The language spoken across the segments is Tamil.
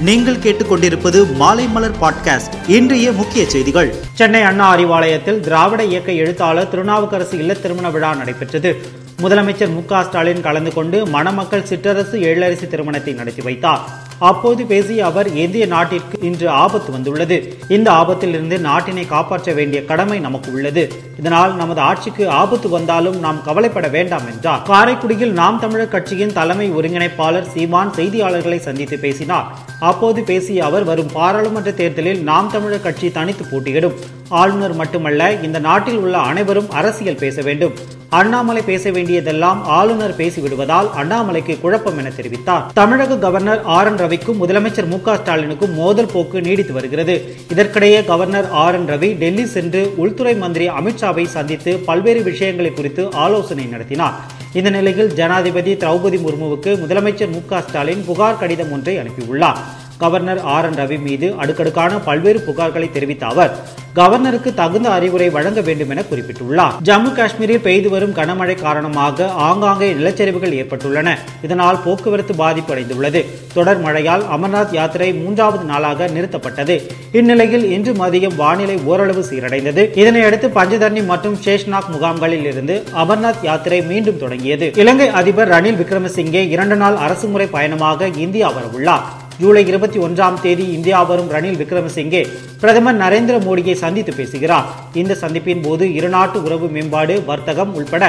நீங்கள் கேட்டுக்கொண்டிருப்பது மாலை மலர் பாட்காஸ்ட். இன்றைய முக்கிய செய்திகள். சென்னை அண்ணா அறிவாலயத்தில் திராவிட இயக்க எழுத்தாளர் திருநாவுக்கரசு இல்ல திருமண விழா நடைபெற்றது. முதலமைச்சர் மு க ஸ்டாலின் கலந்து கொண்டு மணமக்கள் சிற்றரசு எழிலரசி திருமணத்தை நடத்தி வைத்தார். அப்போது பேசிய அவர் இந்திய நாட்டிற்கு இன்று ஆபத்து வந்துள்ளது. இந்த ஆபத்திலிருந்து நாட்டினை காப்பாற்ற வேண்டிய கடமை நமக்கு உள்ளது. இதனால் நமது ஆட்சிக்கு ஆபத்து வந்தாலும் நாம் கவலைப்பட வேண்டாம் என்றார். காரைக்குடியில் நாம் தமிழர் கட்சியின் தலைமை ஒருங்கிணைப்பாளர் சீமான் செய்தியாளர்களை சந்தித்து பேசினார். அப்போது பேசிய அவர் வரும் பாராளுமன்ற தேர்தலில் நாம் தமிழர் கட்சி தனித்து போட்டியிடும். ஆளுநர் மட்டுமல்ல இந்த நாட்டில் உள்ள அனைவரும் அரசியல் பேச வேண்டும். அண்ணாமலை பேச வேண்டியதெல்லாம் ஆளுநர் பேசிவிடுவதால் அண்ணாமலைக்கு குழப்பம் என தெரிவித்தார். தமிழக கவர்னர் ஆர் என் ரவிக்கும் முதலமைச்சர் மு க ஸ்டாலினுக்கும் மோதல் போக்கு நீடித்து வருகிறது. இதற்கிடையே governor R N Ravi Delhi சென்று உள்துறை மந்திரி அமித்ஷாவை சந்தித்து பல்வேறு விஷயங்களை குறித்து ஆலோசனை நடத்தினார். இந்த நிலையில் ஜனாதிபதி திரௌபதி முர்முவுக்கு முதலமைச்சர் மு க ஸ்டாலின் புகார் கடிதம் ஒன்றை அனுப்பியுள்ளார். கவர்னர் ஆர் என் ரவி மீது அடுக்கடுக்கான பல்வேறு புகார்களை தெரிவித்த அவர் கவர்னருக்கு தகுந்த அறிவுரை வழங்க வேண்டும் என குறிப்பிட்டுள்ளார். ஜம்மு காஷ்மீரில் பெய்து வரும் கனமழை காரணமாக ஆங்காங்கே நிலச்சரிவுகள் ஏற்பட்டுள்ளன. இதனால் போக்குவரத்து பாதிப்பு அடைந்துள்ளது. தொடர் மழையால் அமர்நாத் யாத்திரை மூன்றாவது நாளாக நிறுத்தப்பட்டது. இந்நிலையில் இன்று மதியம் வானிலை ஓரளவு சீரடைந்தது. இதனையடுத்து பஞ்சதர்ணி மற்றும் ஷேஷ்நாக் முகாம்களில் இருந்து அமர்நாத் யாத்திரை மீண்டும் தொடங்கியது. இலங்கை அதிபர் ரணில் விக்ரமசிங்கே இரண்டு நாள் அரசுமுறை பயணமாக இந்தியா வரவுள்ளார். ஜூலை இருபத்தி ஒன்றாம் தேதி இந்தியா வரும் ரணில் விக்ரமசிங்கே பிரதமர் நரேந்திர மோடியை சந்தித்து பேசுகிறார். இந்த சந்திப்பின் போது இருநாட்டு உறவு மேம்பாடு வர்த்தகம் உள்பட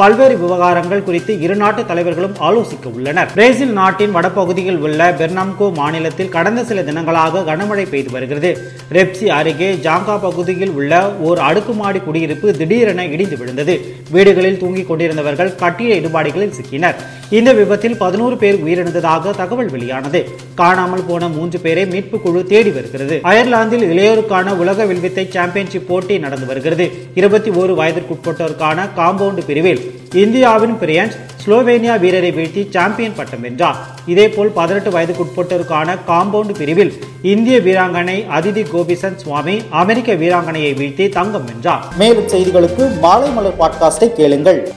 பல்வேறு விவகாரங்கள் குறித்து இரு நாட்டு தலைவர்களும் ஆலோசிக்க உள்ளனர். பிரேசில் நாட்டின் வடபகுதியில் உள்ள பெர்னாம்கோ மாநிலத்தில் கடந்த சில தினங்களாக கனமழை பெய்து வருகிறது. ரெப்சி அருகே ஜாங்கா பகுதியில் உள்ள ஓர் அடுக்குமாடி குடியிருப்பு திடீரென இடிந்து விழுந்தது. வீடுகளில் தூங்கிக் கொண்டிருந்தவர்கள் கட்டிட இடுபாடுகளில் சிக்கினர். இந்த விபத்தில் பதினோரு பேர் உயிரிழந்ததாக தகவல் வெளியானது. காணாமல் போன மூன்று பேரை மீட்பு குழு தேடி வருகிறது. அயர்லாந்தில் இளையோருக்கான உலக வில்வித்தை சாம்பியன்ஷிப் போட்டி நடந்து வருகிறது. இருபத்தி ஓரு வயதிற்குட்பட்டோருக்கான காம்பவுண்ட் பிரிவில் இந்தியாவின் பிரியன்ஸ் ஸ்லோவேனியா வீரரை வீழ்த்தி சாம்பியன் பட்டம் வென்றார். இதேபோல் பதினெட்டு வயதுக்குட்பட்டோருக்கான காம்பவுண்ட் பிரிவில் இந்திய வீராங்கனை அதிதி கோபிசன் சுவாமி அமெரிக்க வீராங்கனையை வீழ்த்தி தங்கம் வென்றார். மேலும் செய்திகளுக்கு மாலை மலர் பாட்காஸ்டை கேளுங்கள்.